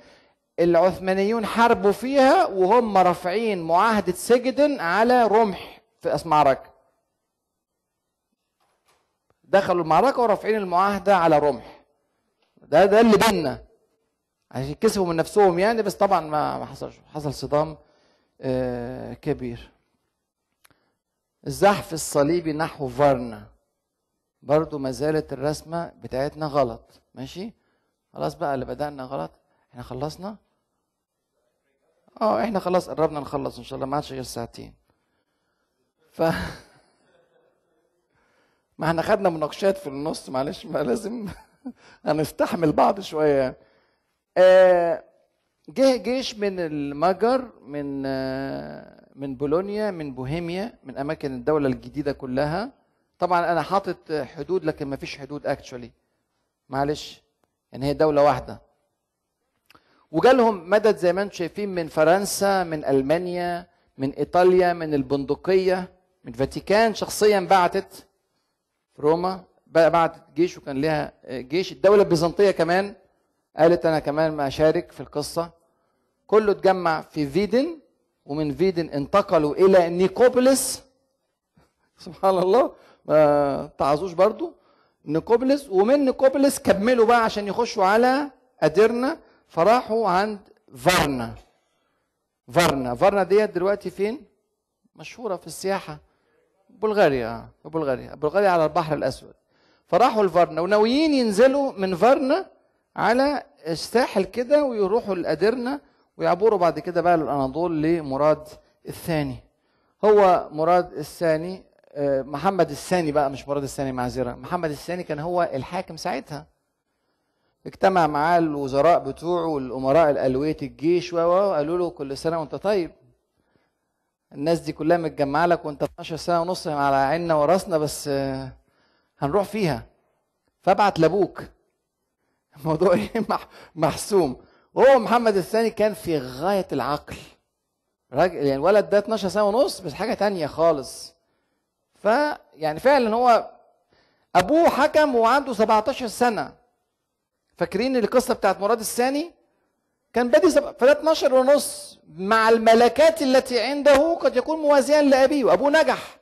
S3: العثمانيون حاربوا فيها وهم رافعين معاهدة سجدن على رمح في معركه دخلوا المعركة ورافعين المعاهدة على رمح. ده ده اللي بينا عشان كسبوا من نفسهم يعني بس طبعا ما ما حصلش. حصل صدام آه كبير. الزحف الصليبي نحو فارنا. برضو ما زالت الرسمة بتاعتنا غلط. ماشي؟ خلاص بقى اللي بدأنا غلط. إحنا خلصنا؟ آه إحنا خلاص قربنا نخلص إن شاء الله ما عادش غير ساعتين. ف ما إحنا خدنا مناقشات في النص معلش ما لازم هنستحمل بعض شوية. آه جه جيش من المجر من آه من بولونيا من بوهيميا من أماكن الدولة الجديدة كلها. طبعا أنا حاطط حدود لكن ما فيش حدود اكشولي معلش يعني هي دولة واحدة. وجالهم مدد زي ما أنتم شايفين من فرنسا من ألمانيا من إيطاليا من البندقية من فاتيكان. شخصيا بعتت في روما بعتت جيش وكان لها جيش. الدولة البيزنطية كمان قالت أنا كمان ما أشارك في القصة. كله اتجمع في فيدن ومن فيدن انتقلوا إلى نيكوبوليس. سبحان الله ما تعظوش برضو. نيكوبوليس ومن نيكوبوليس كملوا بقى عشان يخشوا على أديرنا. فراحوا عند فارنا. فارنا فارنا ديت دلوقتي فين؟ مشهورة في السياحة. بلغاريا بلغاريا بلغاريا على البحر الأسود. فراحوا لفارنا وناويين ينزلوا من فارنا على الساحل كده ويروحوا لأديرنا ويعبروا بعد كده بقى للأناضول لمراد الثاني. هو مراد الثاني آه، محمد الثاني بقى مش مراد الثاني معذرة. محمد الثاني كان هو الحاكم ساعتها. اجتمع معاه الوزراء بتوعه والأمراء الألوية الجيش وقالوا له كل سنة وأنت طيب. الناس دي كلها متجمعة لك وانت 12 سنة ونص على عيننا وراسنا بس آه، هنروح فيها. فابعت لأبوك. الموضوع إيه؟ مح- محسوم. وهو محمد الثاني كان في غاية العقل. راجل يعني الولد ده 12 سنة ونص بس حاجة تانية خالص. فيعني فعلا هو أبوه حكم وعنده 17 سنة. فاكرين القصة بتاعت مراد الثاني؟ كان بادي. فده 12 ونص مع الملكات التي عنده قد يكون موازيا لأبيه وأبوه نجح.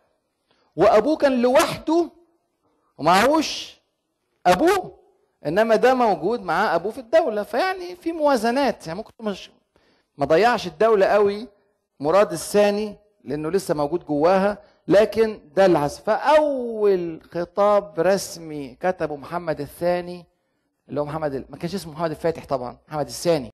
S3: وأبوه كان لوحده ومعهوش أبوه إنما ده موجود معاه أبوه في الدولة. فيعني في موازنات يعني ممكن مش ما ضيعش الدولة قوي مراد الثاني لأنه لسه موجود جواها لكن ده العزف. فأول خطاب رسمي كتبه محمد الثاني اللي هو محمد ما كانش اسمه محمد الفاتح طبعا محمد الثاني.